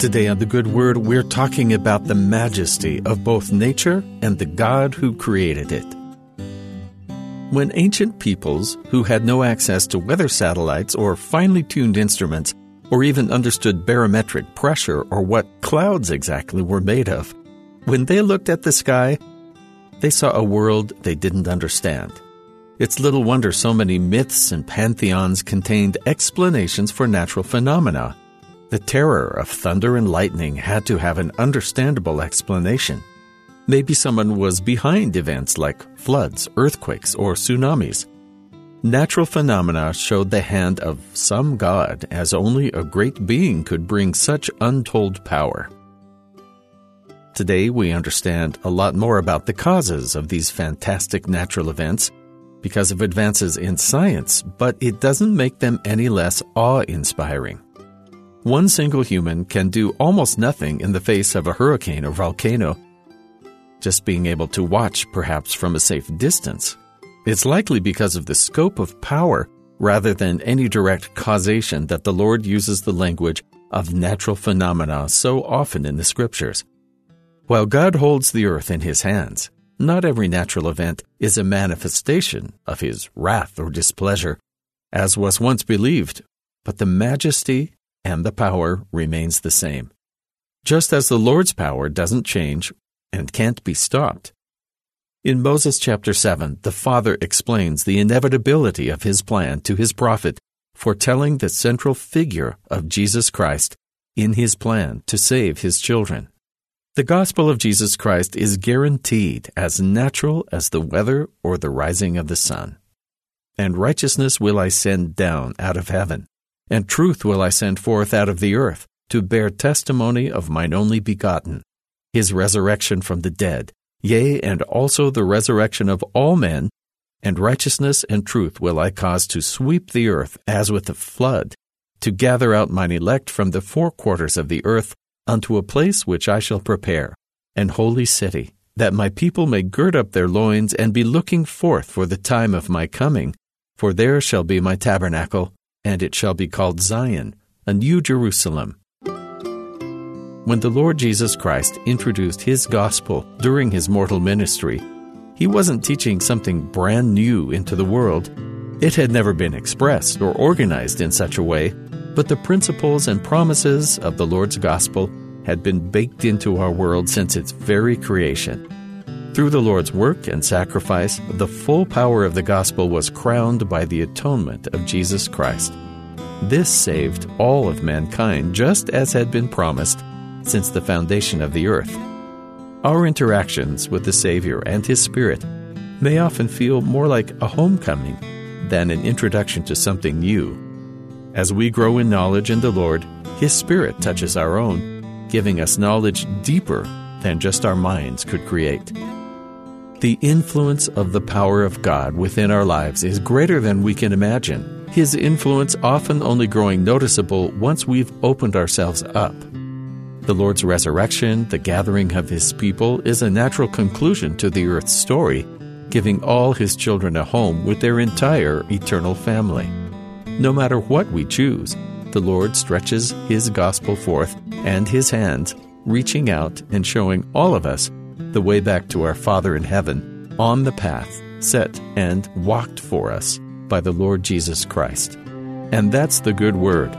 Today on The Good Word, we're talking about the majesty of both nature and the God who created it. When ancient peoples, who had no access to weather satellites or finely tuned instruments, or even understood barometric pressure or what clouds exactly were made of, when they looked at the sky, they saw a world they didn't understand. It's little wonder so many myths and pantheons contained explanations for natural phenomena. The terror of thunder and lightning had to have an understandable explanation. Maybe someone was behind events like floods, earthquakes, or tsunamis. Natural phenomena showed the hand of some god, as only a great being could bring such untold power. Today, we understand a lot more about the causes of these fantastic natural events because of advances in science, but it doesn't make them any less awe inspiring. One single human can do almost nothing in the face of a hurricane or volcano. Just being able to watch, perhaps from a safe distance. It's likely because of the scope of power rather than any direct causation that the Lord uses the language of natural phenomena so often in the scriptures. While God holds the earth in his hands, not every natural event is a manifestation of his wrath or displeasure, as was once believed, but the majesty and the power remains the same. Just as the Lord's power doesn't change and can't be stopped. In Moses chapter 7, the Father explains the inevitability of his plan to his prophet, foretelling the central figure of Jesus Christ in his plan to save his children. The gospel of Jesus Christ is guaranteed as natural as the weather or the rising of the sun. And righteousness will I send down out of heaven, and truth will I send forth out of the earth, to bear testimony of mine only begotten, his resurrection from the dead, yea, and also the resurrection of all men, and righteousness and truth will I cause to sweep the earth as with a flood, to gather out mine elect from the four quarters of the earth unto a place which I shall prepare, an holy city, that my people may gird up their loins and be looking forth for the time of my coming. For there shall be my tabernacle, and it shall be called Zion, a new Jerusalem. When the Lord Jesus Christ introduced his gospel during his mortal ministry, he wasn't teaching something brand new into the world. It had never been expressed or organized in such a way, but the principles and promises of the Lord's gospel had been baked into our world since its very creation. Through the Lord's work and sacrifice, the full power of the gospel was crowned by the atonement of Jesus Christ. This saved all of mankind just as had been promised since the foundation of the earth. Our interactions with the Savior and His Spirit may often feel more like a homecoming than an introduction to something new. As we grow in knowledge in the Lord, His Spirit touches our own, giving us knowledge deeper than just our minds could create. The influence of the power of God within our lives is greater than we can imagine, His influence often only growing noticeable once we've opened ourselves up. The Lord's resurrection, the gathering of His people, is a natural conclusion to the earth's story, giving all His children a home with their entire eternal family. No matter what we choose, the Lord stretches His gospel forth and His hands, reaching out and showing all of us the way back to our Father in heaven on the path set and walked for us by the Lord Jesus Christ. And that's the good word.